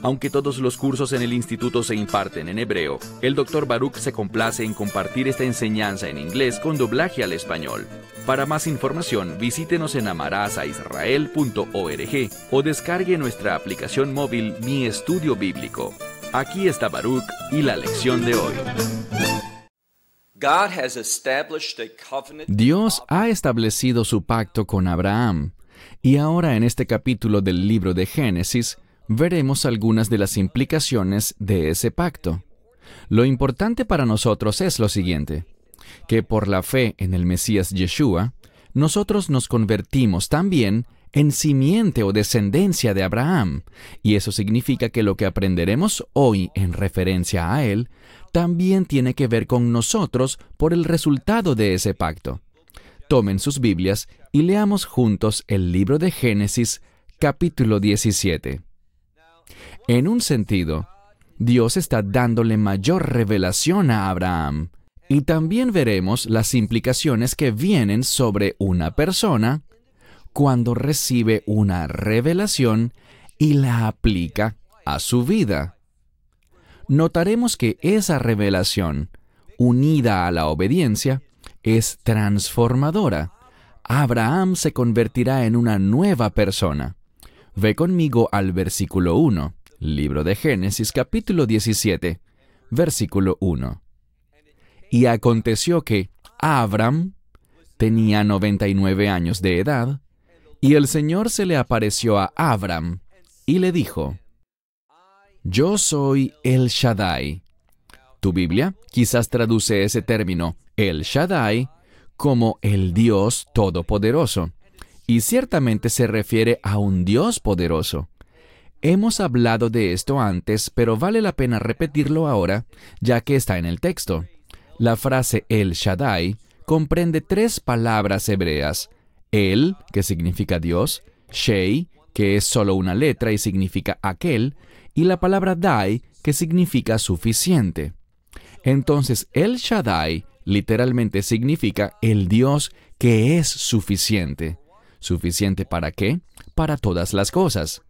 Aunque todos los cursos en el instituto se imparten en hebreo, el Dr. Baruch se complace en compartir esta enseñanza en inglés con doblaje al español. Para más información, visítenos en amarazaisrael.org o descargue nuestra aplicación móvil Mi Estudio Bíblico. Aquí está Baruch y la lección de hoy. Dios ha establecido su pacto con Abraham. Y ahora en este capítulo del libro de Génesis, veremos algunas de las implicaciones de ese pacto. Lo importante para nosotros es lo siguiente, que por la fe en el Mesías Yeshua, nosotros nos convertimos también en simiente o descendencia de Abraham, y eso significa que lo que aprenderemos hoy en referencia a él también tiene que ver con nosotros por el resultado de ese pacto. Tomen sus Biblias y leamos juntos el libro de Génesis capítulo 17. En un sentido, Dios está dándole mayor revelación a Abraham. Y también veremos las implicaciones que vienen sobre una persona cuando recibe una revelación y la aplica a su vida. Notaremos que esa revelación, unida a la obediencia, es transformadora. Abraham se convertirá en una nueva persona. Ve conmigo al versículo 1. Libro de Génesis capítulo 17, versículo 1. Y aconteció que Abram tenía 99 años de edad, y el Señor se le apareció a Abram y le dijo, Yo soy el Shaddai. Tu Biblia quizás traduce ese término, el Shaddai, como el Dios Todopoderoso, y ciertamente se refiere a un Dios poderoso. Hemos hablado de esto antes, pero vale la pena repetirlo ahora, ya que está en el texto. La frase El Shaddai comprende tres palabras hebreas. El, que significa Dios, Shei, que es solo una letra y significa aquel, y la palabra Dai, que significa suficiente. Entonces, El Shaddai literalmente significa el Dios que es suficiente. ¿Suficiente para qué? Para todas las cosas.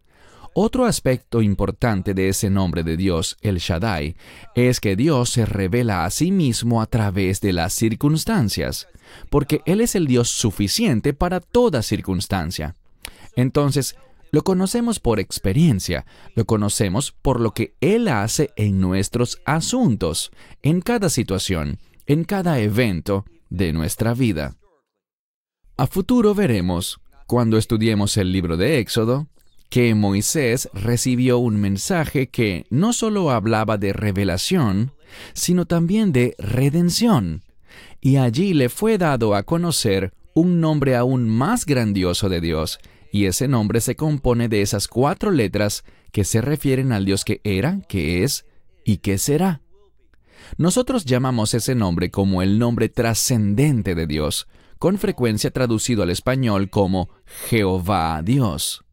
Otro aspecto importante de ese nombre de Dios, el Shaddai, es que Dios se revela a sí mismo a través de las circunstancias, porque Él es el Dios suficiente para toda circunstancia. Entonces, lo conocemos por experiencia, lo conocemos por lo que Él hace en nuestros asuntos, en cada situación, en cada evento de nuestra vida. A futuro veremos, cuando estudiemos el libro de Éxodo, que Moisés recibió un mensaje que no solo hablaba de revelación, sino también de redención, y allí le fue dado a conocer un nombre aún más grandioso de Dios, y ese nombre se compone de esas cuatro letras que se refieren al Dios que era, que es y que será. Nosotros llamamos ese nombre como el nombre trascendente de Dios, con frecuencia traducido al español como Jehová Dios.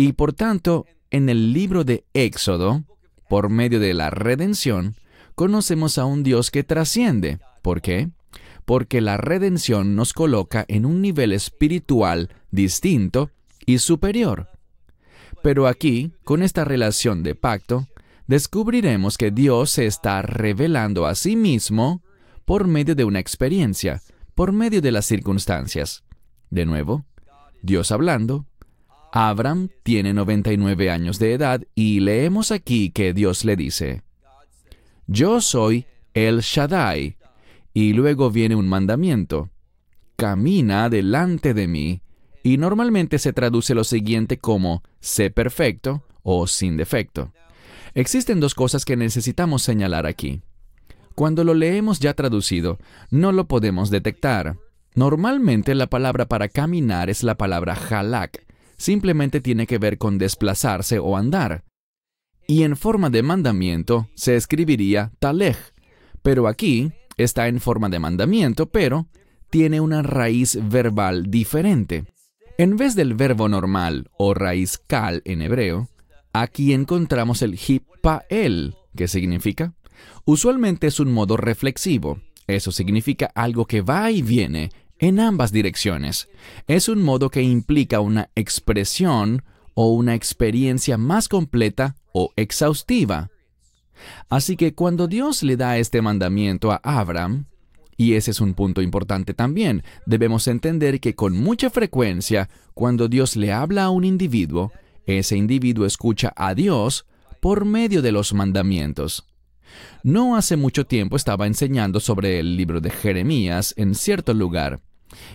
Y por tanto, en el libro de Éxodo, por medio de la redención, conocemos a un Dios que trasciende. ¿Por qué? Porque la redención nos coloca en un nivel espiritual distinto y superior. Pero aquí, con esta relación de pacto, descubriremos que Dios se está revelando a sí mismo por medio de una experiencia, por medio de las circunstancias. De nuevo, Dios hablando, Abraham tiene 99 años de edad y leemos aquí que Dios le dice, Yo soy el Shaddai. Y luego viene un mandamiento, camina delante de mí. Y normalmente se traduce lo siguiente como sé perfecto o sin defecto. Existen dos cosas que necesitamos señalar aquí. Cuando lo leemos ya traducido, no lo podemos detectar. Normalmente la palabra para caminar es la palabra halak, simplemente tiene que ver con desplazarse o andar. Y en forma de mandamiento se escribiría talej, pero aquí está en forma de mandamiento, pero tiene una raíz verbal diferente. En vez del verbo normal o raíz kal en hebreo, aquí encontramos el hipael, que significa usualmente es un modo reflexivo. Eso significa algo que va y viene en ambas direcciones. Es un modo que implica una expresión o una experiencia más completa o exhaustiva. Así que cuando Dios le da este mandamiento a Abraham, y ese es un punto importante también. Debemos entender que con mucha frecuencia, cuando Dios le habla a un individuo, ese individuo escucha a Dios por medio de los mandamientos. No hace mucho tiempo estaba enseñando sobre el libro de Jeremías en cierto lugar,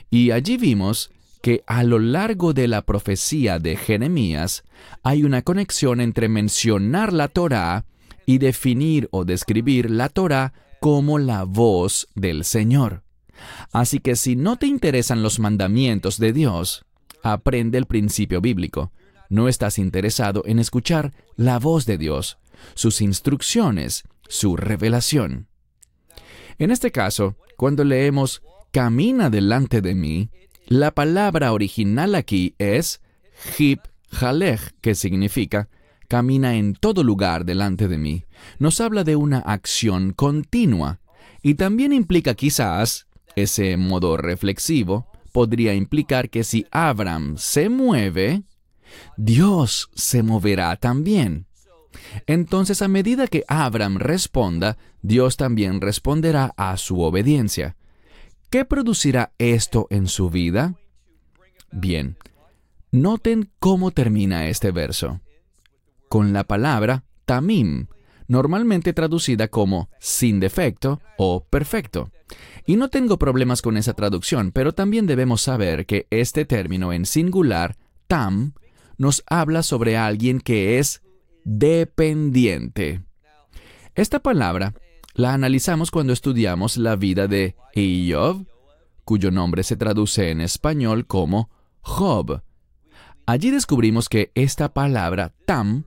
y allí vimos que a lo largo de la profecía de Jeremías hay una conexión entre mencionar la Torá y definir o describir la Torá como la voz del Señor. Así que si no te interesan los mandamientos de Dios, aprende el principio bíblico. No estás interesado en escuchar la voz de Dios, sus instrucciones, su revelación. En este caso, cuando leemos camina delante de mí, la palabra original aquí es hip halech, que significa camina en todo lugar delante de mí, nos habla de una acción continua y también implica quizás, ese modo reflexivo, podría implicar que si Abraham se mueve, Dios se moverá también. Entonces a medida que Abraham responda, Dios también responderá a su obediencia. ¿Qué producirá esto en su vida? Bien, noten cómo termina este verso con la palabra tamim, normalmente traducida como sin defecto o perfecto. Y no tengo problemas con esa traducción, pero también debemos saber que este término en singular, tam, nos habla sobre alguien que es dependiente. Esta palabra la analizamos cuando estudiamos la vida de Iov, cuyo nombre se traduce en español como Job. Allí descubrimos que esta palabra tam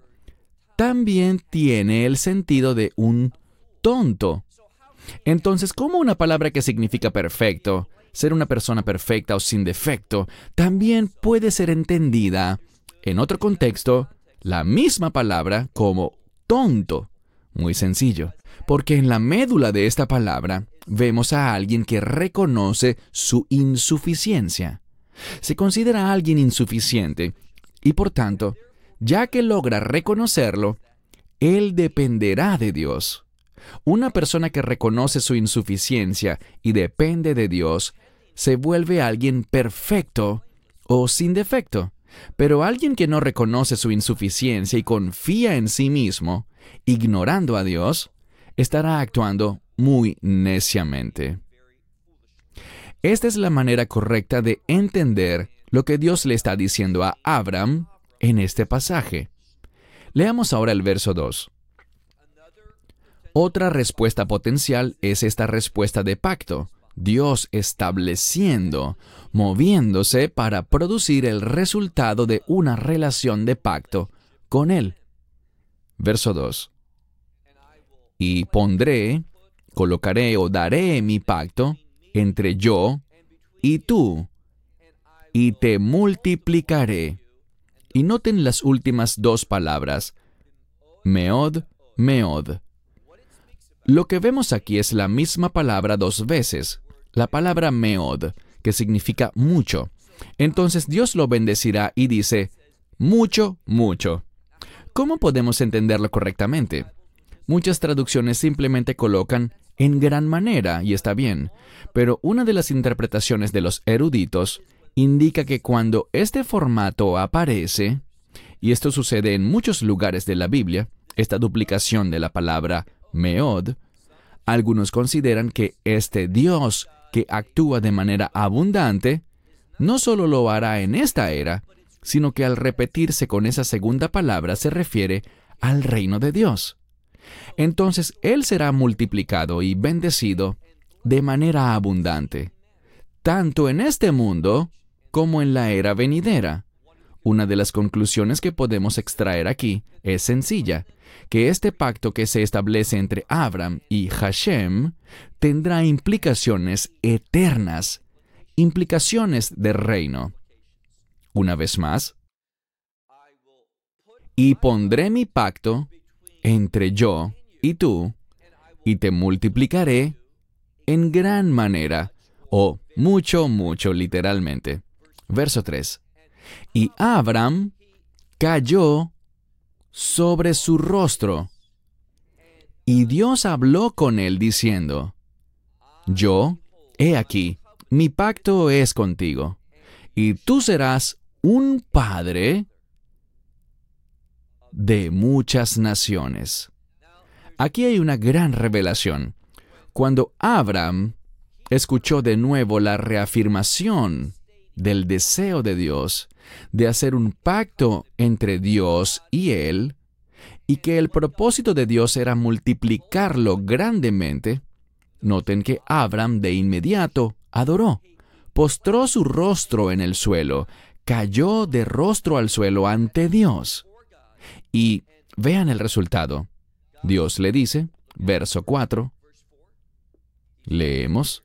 también tiene el sentido de un tonto. Entonces, ¿cómo una palabra que significa perfecto, ser una persona perfecta o sin defecto, también puede ser entendida, en otro contexto, la misma palabra como tonto? Muy sencillo, porque en la médula de esta palabra vemos a alguien que reconoce su insuficiencia. Se considera a alguien insuficiente y por tanto ya que logra reconocerlo, él dependerá de Dios. Una persona que reconoce su insuficiencia y depende de Dios se vuelve alguien perfecto o sin defecto. Pero alguien que no reconoce su insuficiencia y confía en sí mismo, ignorando a Dios, estará actuando muy neciamente. Esta es la manera correcta de entender lo que Dios le está diciendo a Abraham en este pasaje. Leamos ahora el verso 2. Otra respuesta potencial es esta respuesta de pacto, Dios estableciendo, moviéndose para producir el resultado de una relación de pacto con Él. Verso 2. Y pondré, colocaré o daré mi pacto entre yo y tú, y te multiplicaré y noten las últimas dos palabras, meod, meod. Lo que vemos aquí es la misma palabra dos veces, la palabra meod, que significa mucho. Entonces Dios lo bendecirá y dice, mucho, mucho. ¿Cómo podemos entenderlo correctamente? Muchas traducciones simplemente colocan en gran manera, y está bien, pero una de las interpretaciones de los eruditos indica que cuando este formato aparece, y esto sucede en muchos lugares de la Biblia, esta duplicación de la palabra meod, algunos consideran que este Dios que actúa de manera abundante, no solo lo hará en esta era, sino que al repetirse con esa segunda palabra se refiere al reino de Dios. Entonces Él será multiplicado y bendecido de manera abundante, tanto en este mundo como en la era venidera. Una de las conclusiones que podemos extraer aquí es sencilla, que este pacto que se establece entre Abraham y Hashem tendrá implicaciones eternas, implicaciones de reino. una vez más, y pondré mi pacto entre yo y tú, y te multiplicaré en gran manera, o mucho, mucho literalmente. Verso 3. Y Abraham cayó sobre su rostro. Y Dios habló con él diciendo, Yo, he aquí, mi pacto es contigo, y tú serás un padre de muchas naciones. Aquí hay una gran revelación. Cuando Abraham escuchó de nuevo la reafirmación del deseo de Dios de hacer un pacto entre Dios y él, y que el propósito de Dios era multiplicarlo grandemente, noten que Abraham de inmediato adoró, postró su rostro en el suelo, cayó de rostro al suelo ante Dios. Y vean el resultado. Dios le dice, verso 4, leemos,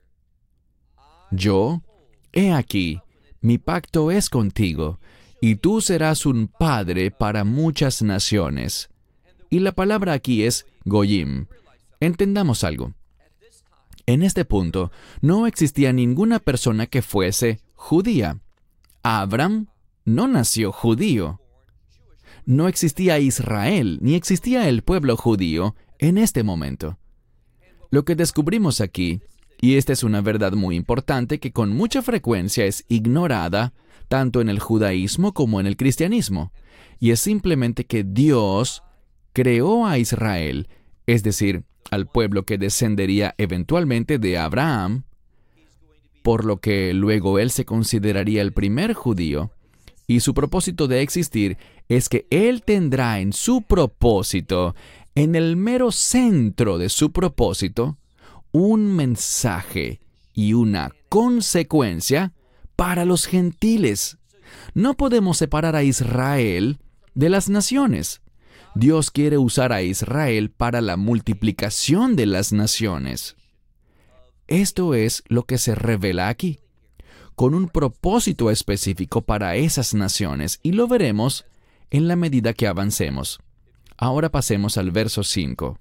Yo, he aquí, mi pacto es contigo, y tú serás un padre para muchas naciones. Y la palabra aquí es Goyim. Entendamos algo. En este punto, no existía ninguna persona que fuese judía. Abraham no nació judío. No existía Israel, ni existía el pueblo judío en este momento. Lo que descubrimos aquí, y esta es una verdad muy importante que con mucha frecuencia es ignorada tanto en el judaísmo como en el cristianismo, y es simplemente que Dios creó a Israel, es decir, al pueblo que descendería eventualmente de Abraham, por lo que luego él se consideraría el primer judío, y su propósito de existir es que él tendrá en su propósito, en el mero centro de su propósito, un mensaje y una consecuencia para los gentiles. No podemos separar a Israel de las naciones. Dios quiere usar a Israel para la multiplicación de las naciones. Esto es lo que se revela aquí, con un propósito específico para esas naciones, y lo veremos en la medida que avancemos. Ahora pasemos al verso 5.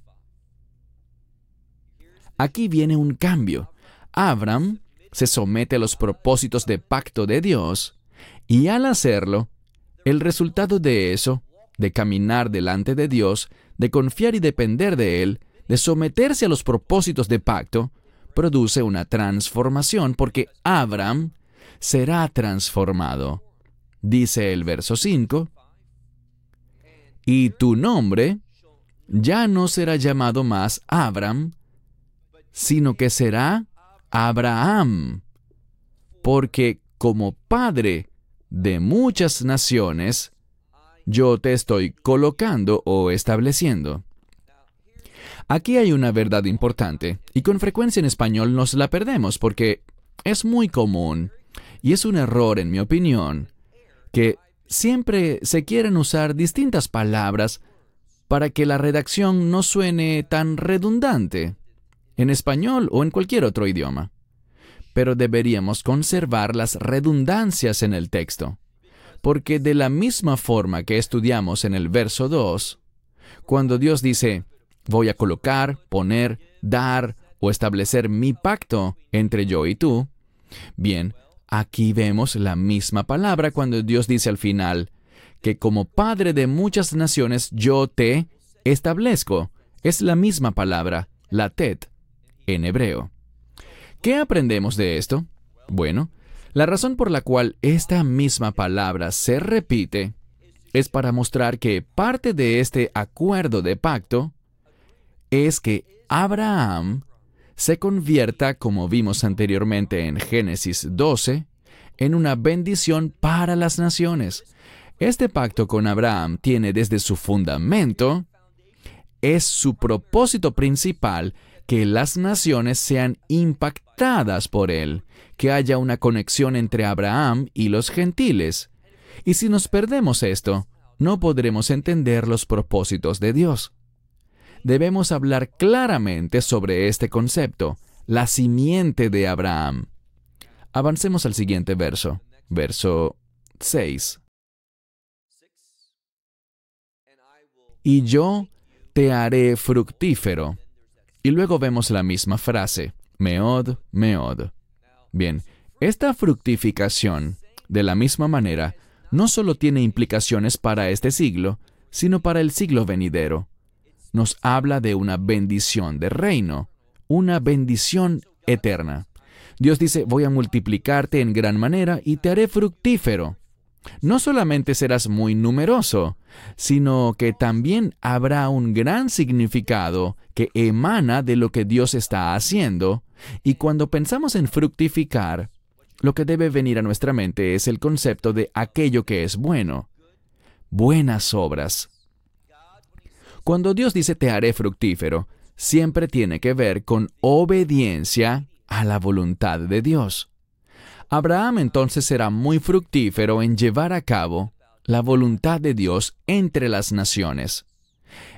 Aquí viene un cambio. Abraham se somete a los propósitos de pacto de Dios, y al hacerlo, el resultado de eso de caminar delante de Dios, de confiar y depender de Él, de someterse a los propósitos de pacto, produce una transformación porque Abraham será transformado. Dice el verso 5, y tu nombre ya no será llamado más Abraham, sino que será Abraham, porque como padre de muchas naciones, yo te estoy colocando o estableciendo. Aquí hay una verdad importante, y con frecuencia en español nos la perdemos porque es muy común, y es un error en mi opinión, que siempre se quieren usar distintas palabras para que la redacción no suene tan redundante, en español o en cualquier otro idioma. Pero deberíamos conservar las redundancias en el texto porque de la misma forma que estudiamos en el verso 2, cuando Dios dice, voy a colocar, poner, dar o establecer mi pacto entre yo y tú, bien, aquí vemos la misma palabra cuando Dios dice al final, que como Padre de muchas naciones yo te establezco. Es la misma palabra, la tet, en hebreo. ¿Qué aprendemos de esto? Bueno, la razón por la cual esta misma palabra se repite es para mostrar que parte de este acuerdo de pacto es que Abraham se convierta, como vimos anteriormente en Génesis 12, en una bendición para las naciones. Este pacto con Abraham tiene desde su fundamento, es su propósito principal que las naciones sean impactadas por él, que haya una conexión entre Abraham y los gentiles. Y si nos perdemos esto, no podremos entender los propósitos de Dios. Debemos hablar claramente sobre este concepto, la simiente de Abraham. Avancemos al siguiente verso, verso 6. Y yo te haré fructífero. Y luego vemos la misma frase, meod, meod. Bien, esta fructificación, de la misma manera, no solo tiene implicaciones para este siglo, sino para el siglo venidero. Nos habla de una bendición de reino, una bendición eterna. Dios dice, voy a multiplicarte en gran manera y te haré fructífero. No solamente serás muy numeroso, sino que también habrá un gran significado que emana de lo que Dios está haciendo, y cuando pensamos en fructificar, lo que debe venir a nuestra mente es el concepto de aquello que es bueno, buenas obras. Cuando Dios dice te haré fructífero, siempre tiene que ver con obediencia a la voluntad de Dios. Abraham entonces será muy fructífero en llevar a cabo la voluntad de Dios entre las naciones.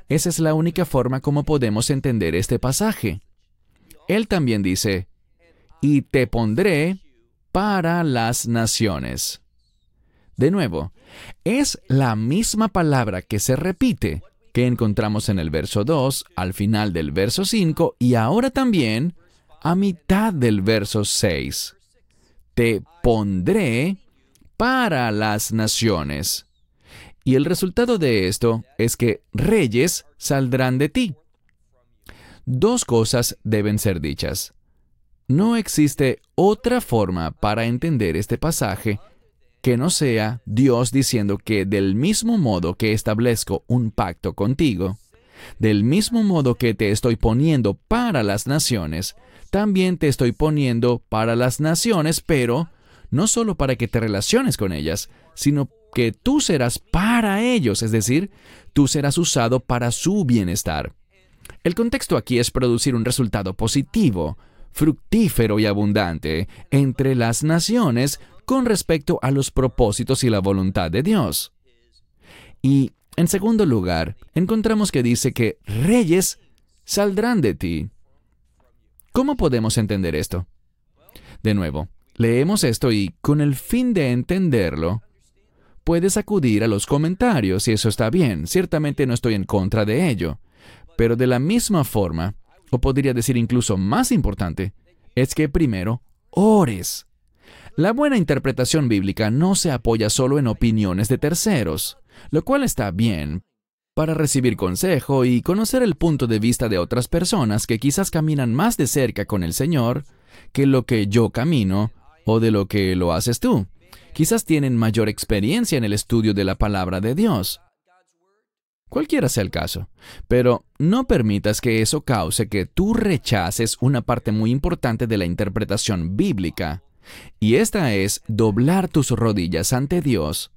Esa es la única forma como podemos entender este pasaje. Él también dice, y te pondré para las naciones. De nuevo, es la misma palabra que se repite, que encontramos en el verso 2, al final del verso 5 y ahora también a mitad del verso 6 te pondré para las naciones. Y el resultado de esto es que reyes saldrán de ti. Dos cosas deben ser dichas. No existe otra forma para entender este pasaje que no sea Dios diciendo que del mismo modo que establezco un pacto contigo, del mismo modo que te estoy poniendo para las naciones, también te estoy poniendo para las naciones, pero no solo para que te relaciones con ellas, sino que tú serás para ellos, es decir, tú serás usado para su bienestar. El contexto aquí es producir un resultado positivo, fructífero y abundante entre las naciones con respecto a los propósitos y la voluntad de Dios. Y, en segundo lugar, encontramos que dice que reyes saldrán de ti. ¿Cómo podemos entender esto? De nuevo, leemos esto y con el fin de entenderlo, puedes acudir a los comentarios y eso está bien. Ciertamente no estoy en contra de ello. Pero de la misma forma, o podría decir incluso más importante, es que primero ores. La buena interpretación bíblica no se apoya solo en opiniones de terceros, lo cual está bien, para recibir consejo y conocer el punto de vista de otras personas que quizás caminan más de cerca con el Señor que lo que yo camino o de lo que lo haces tú. Quizás tienen mayor experiencia en el estudio de la palabra de Dios. Cualquiera sea el caso, pero no permitas que eso cause que tú rechaces una parte muy importante de la interpretación bíblica, y esta es doblar tus rodillas ante Dios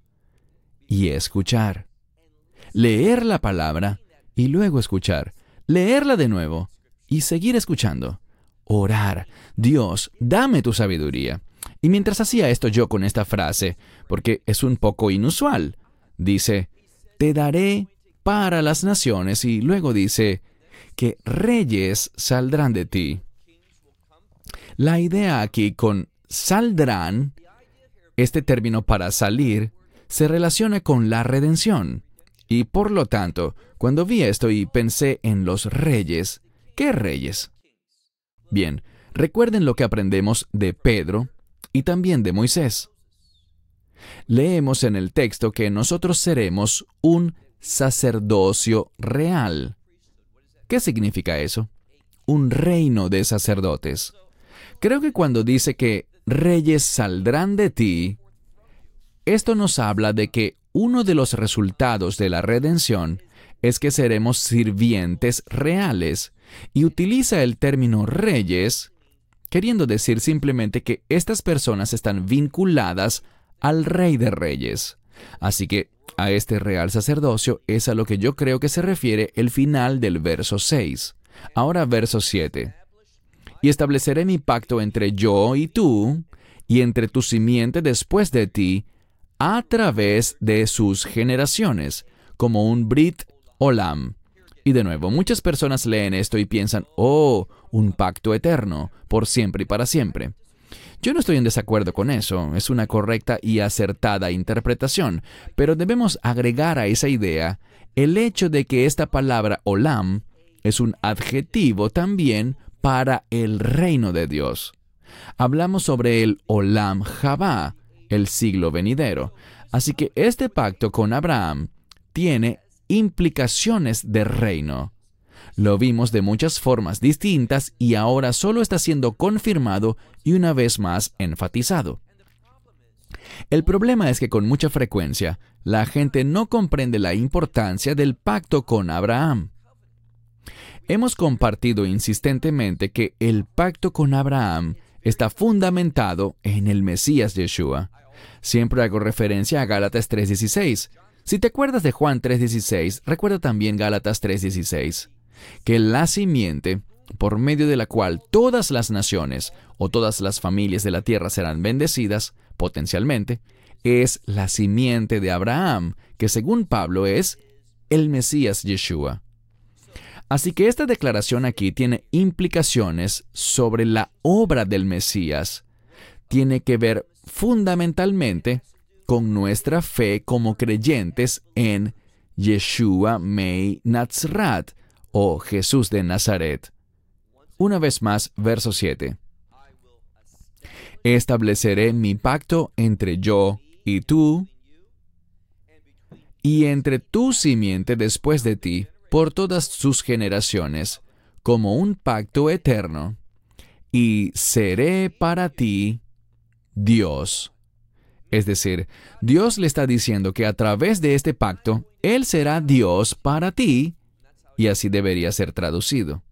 y escuchar leer la palabra y luego escuchar, leerla de nuevo y seguir escuchando. Orar, Dios, dame tu sabiduría. Y mientras hacía esto yo con esta frase, porque es un poco inusual, dice, te daré para las naciones y luego dice, que reyes saldrán de ti. La idea aquí con saldrán, este término para salir, se relaciona con la redención. Y por lo tanto, cuando vi esto y pensé en los reyes, ¿qué reyes? Bien, recuerden lo que aprendemos de Pedro y también de Moisés. Leemos en el texto que nosotros seremos un sacerdocio real. ¿Qué significa eso? Un reino de sacerdotes. Creo que cuando dice que reyes saldrán de ti, esto nos habla de que uno de los resultados de la redención es que seremos sirvientes reales y utiliza el término reyes, queriendo decir simplemente que estas personas están vinculadas al rey de reyes. Así que a este real sacerdocio es a lo que yo creo que se refiere el final del verso 6. Ahora verso 7. Y estableceré mi pacto entre yo y tú, y entre tu simiente después de ti, a través de sus generaciones, como un Brit Olam. Y de nuevo, muchas personas leen esto y piensan, oh, un pacto eterno, por siempre y para siempre. Yo no estoy en desacuerdo con eso, es una correcta y acertada interpretación, pero debemos agregar a esa idea el hecho de que esta palabra olam es un adjetivo también para el reino de Dios. Hablamos sobre el olam Jabá, el siglo venidero, así que este pacto con Abraham tiene implicaciones de reino. Lo vimos de muchas formas distintas y ahora solo está siendo confirmado y una vez más enfatizado. El problema es que con mucha frecuencia la gente no comprende la importancia del pacto con Abraham. Hemos compartido insistentemente que el pacto con Abraham está fundamentado en el Mesías Yeshua. Siempre hago referencia a Gálatas 3:16. Si te acuerdas de Juan 3:16, recuerda también Gálatas 3:16 que la simiente, por medio de la cual todas las naciones o todas las familias de la tierra serán bendecidas, potencialmente, es la simiente de Abraham, que según Pablo es el Mesías Yeshua. Así que esta declaración aquí tiene implicaciones sobre la obra del Mesías. Tiene que ver fundamentalmente con nuestra fe como creyentes en Yeshua Mei Nazrat, o Jesús de Nazaret. Una vez más, verso 7. Estableceré mi pacto entre yo y tú, y entre tu simiente después de ti, por todas sus generaciones, como un pacto eterno, y seré para ti Dios. Es decir, Dios le está diciendo que a través de este pacto, Él será Dios para ti y así debería ser traducido.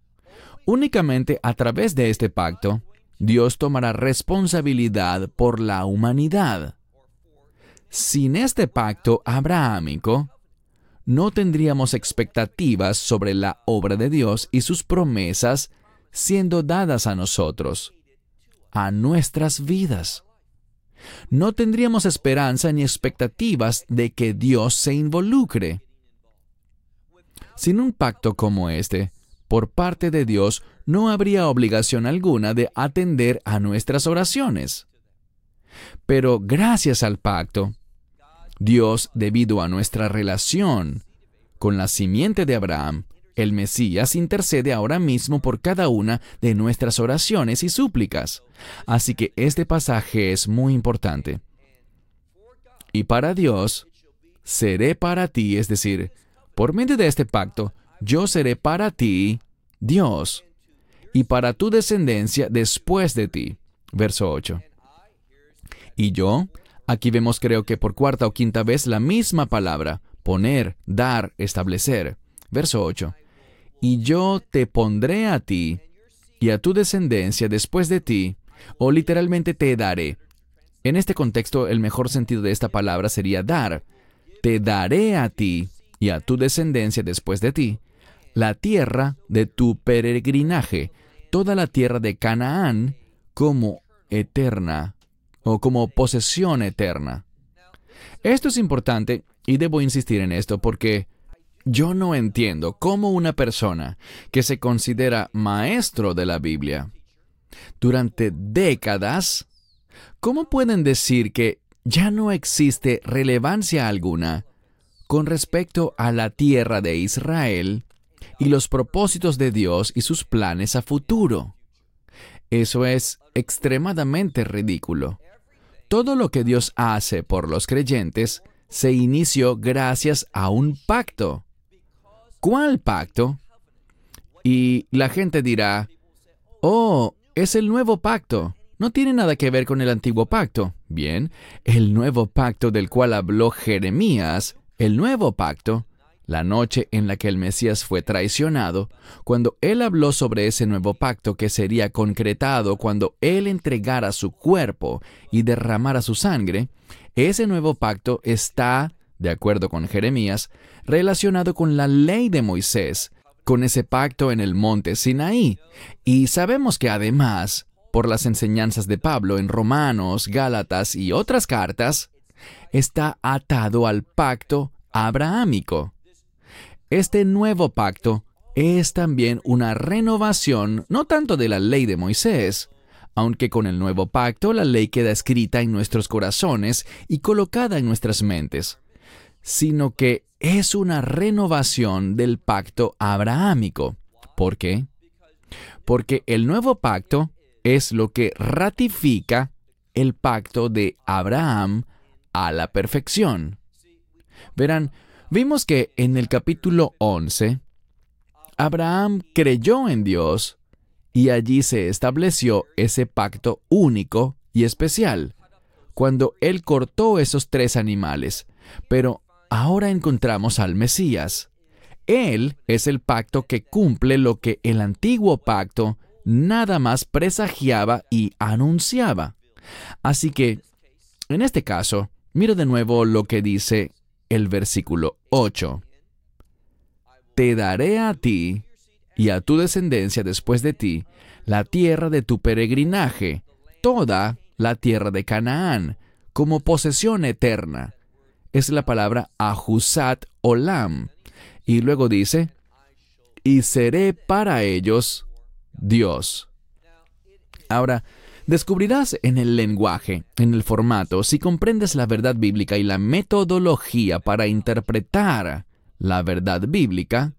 Únicamente a través de este pacto, Dios tomará responsabilidad por la humanidad. Sin este pacto abrahámico, no tendríamos expectativas sobre la obra de Dios y sus promesas siendo dadas a nosotros, a nuestras vidas. No tendríamos esperanza ni expectativas de que Dios se involucre. Sin un pacto como este, por parte de Dios, no habría obligación alguna de atender a nuestras oraciones. Pero gracias al pacto, Dios, debido a nuestra relación con la simiente de Abraham, el Mesías intercede ahora mismo por cada una de nuestras oraciones y súplicas. Así que este pasaje es muy importante. Y para Dios, seré para ti, es decir, por medio de este pacto, yo seré para ti Dios y para tu descendencia después de ti. Verso 8. Y yo, aquí vemos creo que por cuarta o quinta vez la misma palabra, poner, dar, establecer. Verso 8. Y yo te pondré a ti y a tu descendencia después de ti, o literalmente te daré. En este contexto, el mejor sentido de esta palabra sería dar. Te daré a ti y a tu descendencia después de ti, la tierra de tu peregrinaje, toda la tierra de Canaán, como eterna o como posesión eterna. Esto es importante y debo insistir en esto porque yo no entiendo cómo una persona que se considera maestro de la Biblia durante décadas, ¿cómo pueden decir que ya no existe relevancia alguna con respecto a la tierra de Israel y los propósitos de Dios y sus planes a futuro. Eso es extremadamente ridículo. Todo lo que Dios hace por los creyentes se inició gracias a un pacto. ¿Cuál pacto? Y la gente dirá, oh, es el nuevo pacto. No tiene nada que ver con el antiguo pacto. Bien, el nuevo pacto del cual habló Jeremías el nuevo pacto, la noche en la que el Mesías fue traicionado, cuando él habló sobre ese nuevo pacto que sería concretado cuando él entregara su cuerpo y derramara su sangre, ese nuevo pacto está, de acuerdo con Jeremías, relacionado con la ley de Moisés, con ese pacto en el monte Sinaí. Y sabemos que además, por las enseñanzas de Pablo en Romanos, Gálatas y otras cartas, está atado al pacto abrahámico. Este nuevo pacto es también una renovación no tanto de la ley de Moisés, aunque con el nuevo pacto la ley queda escrita en nuestros corazones y colocada en nuestras mentes, sino que es una renovación del pacto abrahámico. ¿Por qué? Porque el nuevo pacto es lo que ratifica el pacto de Abraham a la perfección. Verán, vimos que en el capítulo 11, Abraham creyó en Dios y allí se estableció ese pacto único y especial, cuando él cortó esos tres animales. Pero ahora encontramos al Mesías. Él es el pacto que cumple lo que el antiguo pacto nada más presagiaba y anunciaba. Así que, en este caso, miro de nuevo lo que dice el versículo 8. Te daré a ti y a tu descendencia después de ti la tierra de tu peregrinaje, toda la tierra de Canaán, como posesión eterna. Es la palabra Ajusat Olam. Y luego dice, y seré para ellos Dios. Ahora, descubrirás en el lenguaje, en el formato, si comprendes la verdad bíblica y la metodología para interpretar la verdad bíblica,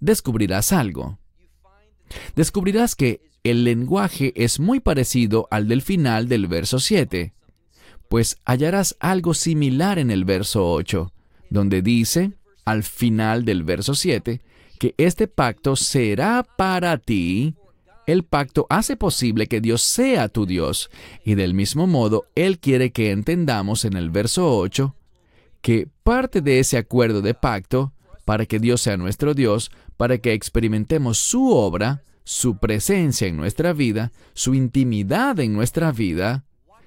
descubrirás algo. Descubrirás que el lenguaje es muy parecido al del final del verso 7, pues hallarás algo similar en el verso 8, donde dice, al final del verso 7, que este pacto será para ti. El pacto hace posible que Dios sea tu Dios, y del mismo modo Él quiere que entendamos en el verso 8 que parte de ese acuerdo de pacto, para que Dios sea nuestro Dios, para que experimentemos su obra, su presencia en nuestra vida, su intimidad en nuestra vida,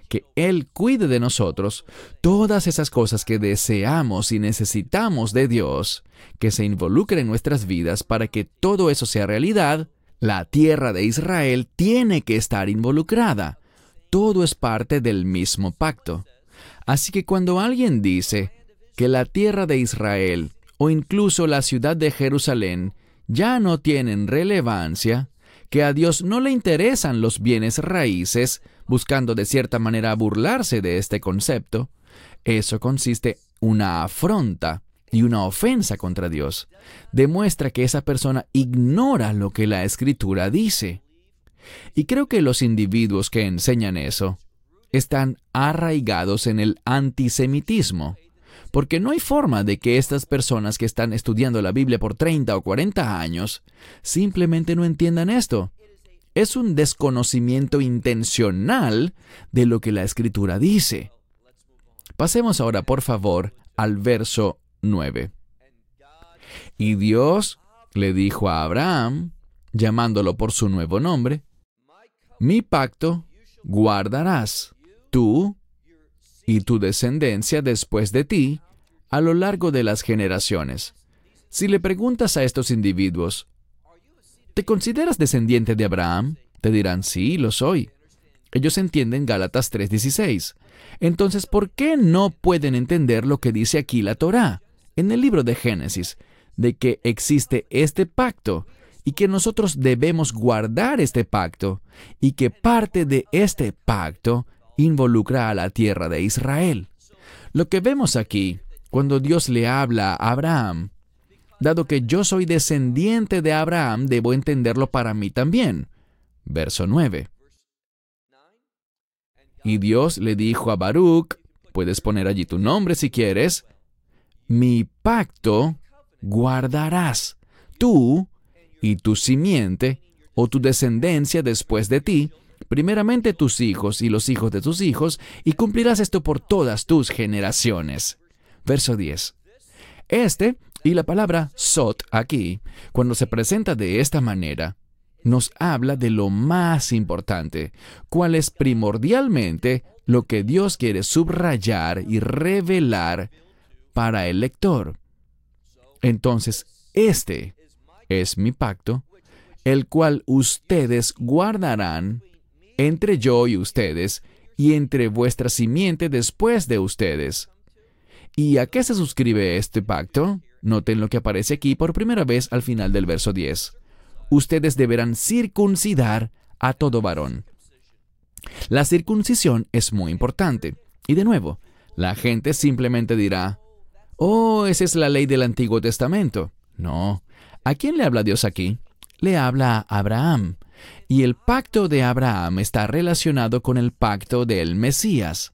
que Él cuide de nosotros, todas esas cosas que deseamos y necesitamos de Dios, que se involucren en nuestras vidas para que todo eso sea realidad, la tierra de Israel tiene que estar involucrada. Todo es parte del mismo pacto. Así que cuando alguien dice que la tierra de Israel o incluso la ciudad de Jerusalén ya no tienen relevancia, que a Dios no le interesan los bienes raíces, buscando de cierta manera burlarse de este concepto, eso consiste una afronta y una ofensa contra Dios. Demuestra que esa persona ignora lo que la escritura dice. Y creo que los individuos que enseñan eso están arraigados en el antisemitismo porque no hay forma de que estas personas que están estudiando la Biblia por 30 o 40 años simplemente no entiendan esto. Es un desconocimiento intencional de lo que la escritura dice. Pasemos ahora, por favor, al verso 9. Y Dios le dijo a Abraham, llamándolo por su nuevo nombre, mi pacto guardarás tú y tu descendencia después de ti a lo largo de las generaciones. Si le preguntas a estos individuos, ¿te consideras descendiente de Abraham? Te dirán, sí, lo soy. Ellos entienden Gálatas 3:16. Entonces, ¿por qué no pueden entender lo que dice aquí la Torá, en el libro de Génesis, de que existe este pacto y que nosotros debemos guardar este pacto y que parte de este pacto involucra a la tierra de Israel? Lo que vemos aquí cuando Dios le habla a Abraham. Dado que yo soy descendiente de Abraham, debo entenderlo para mí también. Verso 9. Y Dios le dijo a Baruch, puedes poner allí tu nombre si quieres, mi pacto guardarás, tú y tu simiente o tu descendencia después de ti, primeramente tus hijos y los hijos de tus hijos, y cumplirás esto por todas tus generaciones. Verso 10. Este y la palabra sot aquí, cuando se presenta de esta manera, nos habla de lo más importante, cuál es primordialmente lo que Dios quiere subrayar y revelar para el lector. Entonces, este es mi pacto, el cual ustedes guardarán entre yo y ustedes, y entre vuestra simiente después de ustedes. ¿Y a qué se suscribe este pacto? Noten lo que aparece aquí por primera vez al final del verso 10. Ustedes deberán circuncidar a todo varón. La circuncisión es muy importante. Y de nuevo, la gente simplemente dirá, oh, esa es la ley del Antiguo Testamento. No. ¿A quién le habla Dios aquí? Le habla a Abraham. Y el pacto de Abraham está relacionado con el pacto del Mesías.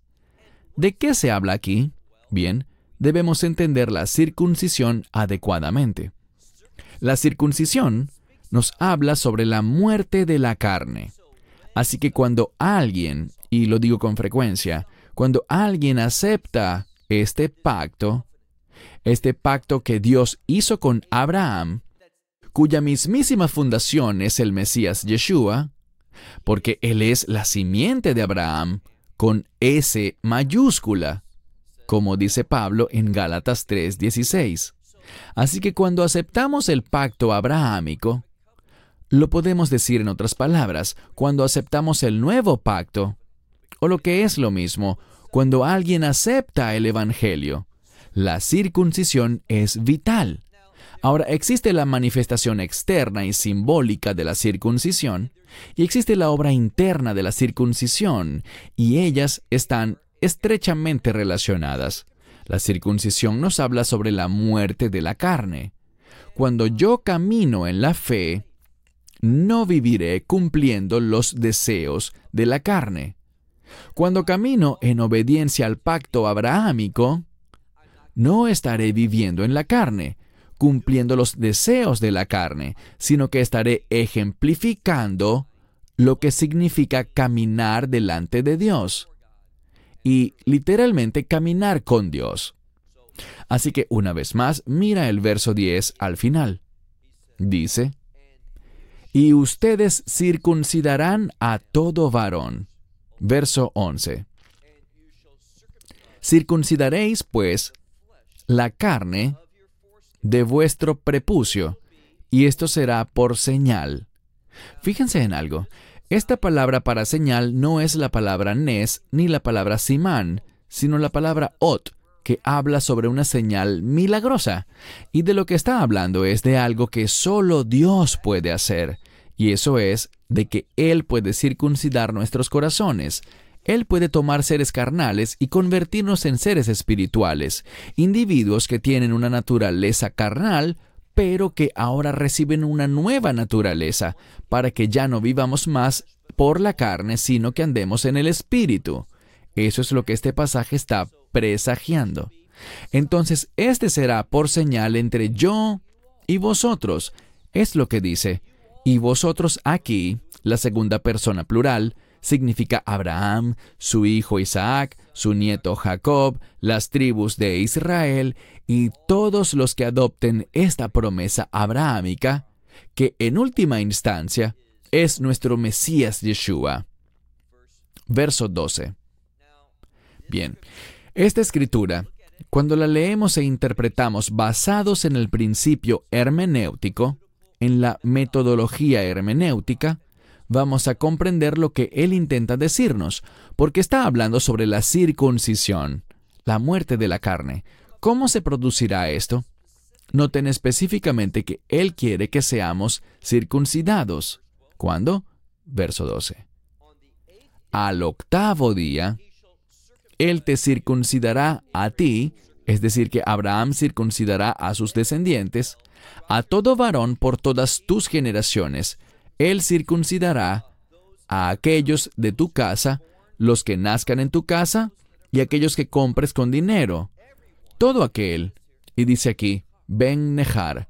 ¿De qué se habla aquí? Bien, debemos entender la circuncisión adecuadamente. La circuncisión nos habla sobre la muerte de la carne. Así que cuando alguien, y lo digo con frecuencia, cuando alguien acepta este pacto, este pacto que Dios hizo con Abraham, cuya mismísima fundación es el Mesías Yeshua, porque Él es la simiente de Abraham con S mayúscula, como dice Pablo en Gálatas 3:16. Así que cuando aceptamos el pacto abrahámico, lo podemos decir en otras palabras, cuando aceptamos el nuevo pacto, o lo que es lo mismo, cuando alguien acepta el Evangelio, la circuncisión es vital. Ahora, existe la manifestación externa y simbólica de la circuncisión, y existe la obra interna de la circuncisión, y ellas están estrechamente relacionadas. La circuncisión nos habla sobre la muerte de la carne. Cuando yo camino en la fe, no viviré cumpliendo los deseos de la carne. Cuando camino en obediencia al pacto abrahámico, no estaré viviendo en la carne, cumpliendo los deseos de la carne, sino que estaré ejemplificando lo que significa caminar delante de Dios y literalmente caminar con Dios. Así que una vez más, mira el verso 10 al final. Dice, y ustedes circuncidarán a todo varón. Verso 11. Circuncidaréis, pues, la carne de vuestro prepucio, y esto será por señal. Fíjense en algo. Esta palabra para señal no es la palabra nes ni la palabra simán, sino la palabra ot, que habla sobre una señal milagrosa. Y de lo que está hablando es de algo que solo Dios puede hacer. Y eso es de que Él puede circuncidar nuestros corazones. Él puede tomar seres carnales y convertirnos en seres espirituales, individuos que tienen una naturaleza carnal, pero que ahora reciben una nueva naturaleza, para que ya no vivamos más por la carne, sino que andemos en el espíritu. Eso es lo que este pasaje está presagiando. Entonces, este será por señal entre yo y vosotros. Es lo que dice. Y vosotros aquí, la segunda persona plural, significa Abraham, su hijo Isaac, su nieto Jacob, las tribus de Israel y todos los que adopten esta promesa abrahámica, que en última instancia es nuestro Mesías Yeshua. Verso 12. Bien, esta escritura, cuando la leemos e interpretamos basados en el principio hermenéutico, en la metodología hermenéutica, vamos a comprender lo que él intenta decirnos, porque está hablando sobre la circuncisión, la muerte de la carne. ¿Cómo se producirá esto? Noten específicamente que él quiere que seamos circuncidados. ¿Cuándo? Verso 12. Al octavo día, él te circuncidará a ti, es decir, que Abraham circuncidará a sus descendientes, a todo varón por todas tus generaciones, él circuncidará a aquellos de tu casa, los que nazcan en tu casa, y aquellos que compres con dinero. Todo aquel. Y dice aquí, Ben Nejar.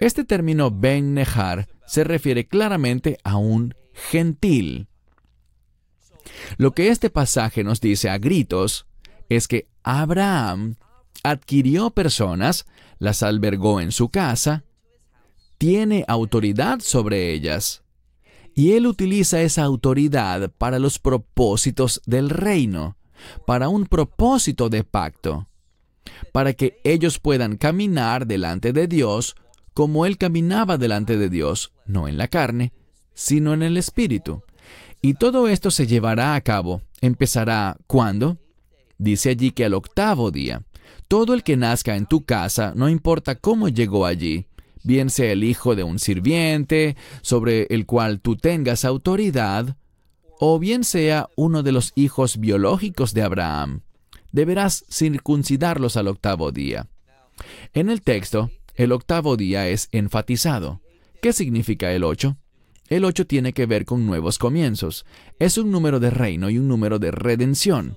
Este término Ben Nejar se refiere claramente a un gentil. Lo que este pasaje nos dice a gritos es que Abraham adquirió personas, las albergó en su casa, tiene autoridad sobre ellas y Él utiliza esa autoridad para los propósitos del reino, para un propósito de pacto, para que ellos puedan caminar delante de Dios como Él caminaba delante de Dios, no en la carne, sino en el Espíritu. Y todo esto se llevará a cabo. Empezará ¿cuándo? Dice allí que al octavo día. Todo el que nazca en tu casa, no importa cómo llegó allí, bien sea el hijo de un sirviente, sobre el cual tú tengas autoridad, o bien sea uno de los hijos biológicos de Abraham. Deberás circuncidarlos al octavo día. En el texto, el octavo día es enfatizado. ¿Qué significa el 8? El 8 tiene que ver con nuevos comienzos. Es un número de reino y un número de redención.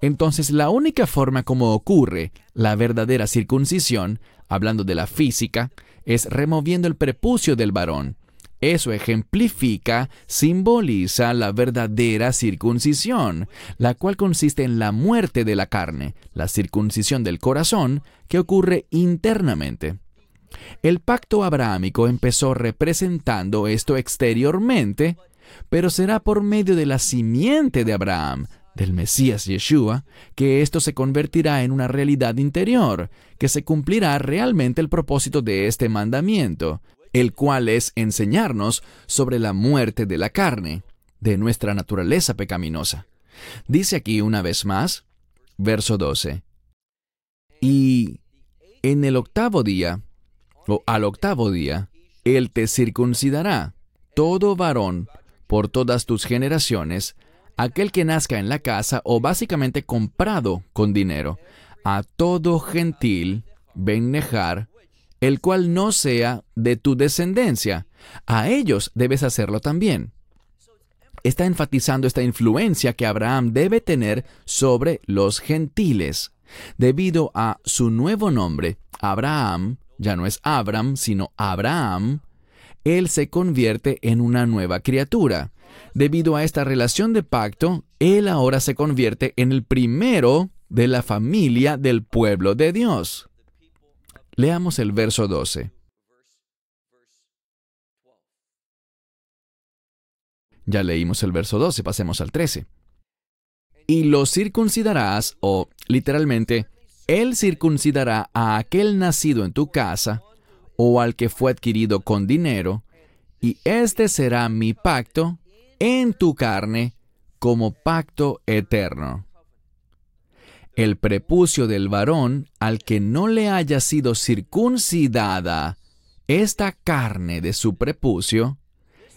Entonces, la única forma como ocurre la verdadera circuncisión, hablando de la física, es removiendo el prepucio del varón. Eso ejemplifica, simboliza la verdadera circuncisión, la cual consiste en la muerte de la carne, la circuncisión del corazón, que ocurre internamente. El pacto abrahámico empezó representando esto exteriormente, pero será por medio de la simiente de Abraham, del Mesías Yeshua, que esto se convertirá en una realidad interior, que se cumplirá realmente el propósito de este mandamiento, el cual es enseñarnos sobre la muerte de la carne, de nuestra naturaleza pecaminosa. Dice aquí una vez más, verso 12, y en el octavo día, o al octavo día, Él te circuncidará, todo varón, por todas tus generaciones, aquel que nazca en la casa o básicamente comprado con dinero, a todo gentil, Bennejar, el cual no sea de tu descendencia. A ellos debes hacerlo también. Está enfatizando esta influencia que Abraham debe tener sobre los gentiles. Debido a su nuevo nombre, Abraham, ya no es Abram, sino Abraham, él se convierte en una nueva criatura. Debido a esta relación de pacto, él ahora se convierte en el primero de la familia del pueblo de Dios. Leamos el verso 12. Ya leímos el verso 12, pasemos al 13. Y lo circuncidarás, o literalmente, él circuncidará a aquel nacido en tu casa, o al que fue adquirido con dinero, y este será mi pacto en tu carne como pacto eterno el prepucio del varón al que no le haya sido circuncidada esta carne de su prepucio,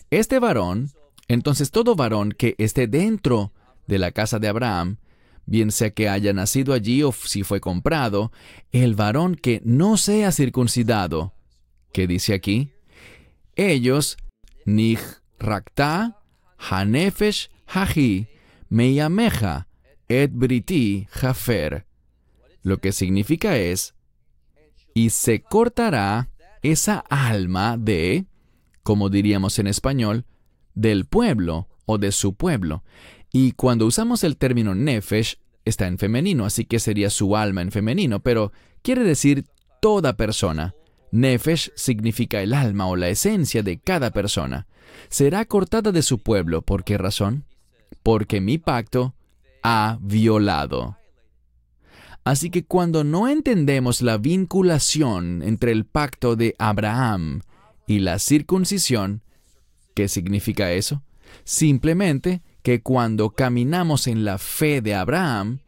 este varón, entonces todo varón que esté dentro de la casa de Abraham, bien sea que haya nacido allí o si fue comprado, el varón que no sea circuncidado, ¿qué dice aquí? Ellos, Nich Hanefesh Haji, Meyameja, et briti jafer, lo que significa es, y se cortará esa alma de, como diríamos en español, del pueblo o de su pueblo. Y cuando usamos el término nefesh, está en femenino, así que sería su alma en femenino, pero quiere decir toda persona. Nefesh significa el alma o la esencia de cada persona. Será cortada de su pueblo. ¿Por qué razón? Porque mi pacto ha violado. Así que cuando no entendemos la vinculación entre el pacto de Abraham y la circuncisión, ¿qué significa eso? Simplemente que cuando caminamos en la fe de Abraham,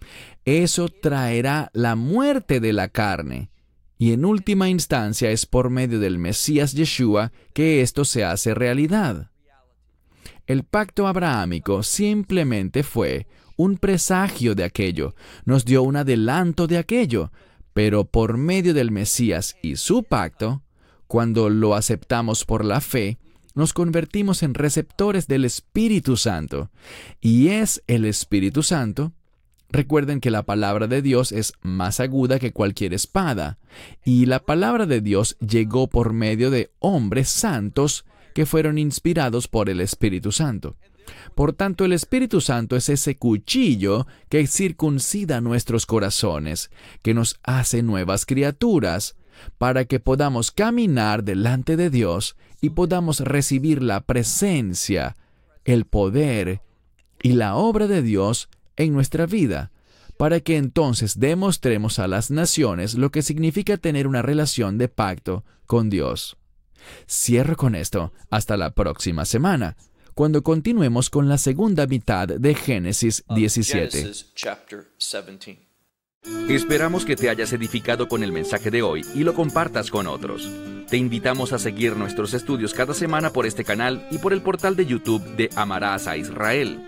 eso traerá la muerte de la carne. Y en última instancia es por medio del Mesías Yeshua que esto se hace realidad. El pacto abrahámico simplemente fue un presagio de aquello, nos dio un adelanto de aquello, pero por medio del Mesías y su pacto, cuando lo aceptamos por la fe, nos convertimos en receptores del Espíritu Santo. Y es el Espíritu Santo. Recuerden que la palabra de Dios es más aguda que cualquier espada, y la palabra de Dios llegó por medio de hombres santos que fueron inspirados por el Espíritu Santo. Por tanto, el Espíritu Santo es ese cuchillo que circuncida nuestros corazones, que nos hace nuevas criaturas, para que podamos caminar delante de Dios y podamos recibir la presencia, el poder y la obra de Dios en nuestra vida, para que entonces demostremos a las naciones lo que significa tener una relación de pacto con Dios. Cierro con esto. Hasta la próxima semana cuando continuemos con la segunda mitad de Génesis 17. Esperamos que te hayas edificado con el mensaje de hoy y lo compartas con otros. Te invitamos a seguir nuestros estudios cada semana por este canal y por el portal de YouTube de Amarás a Israel.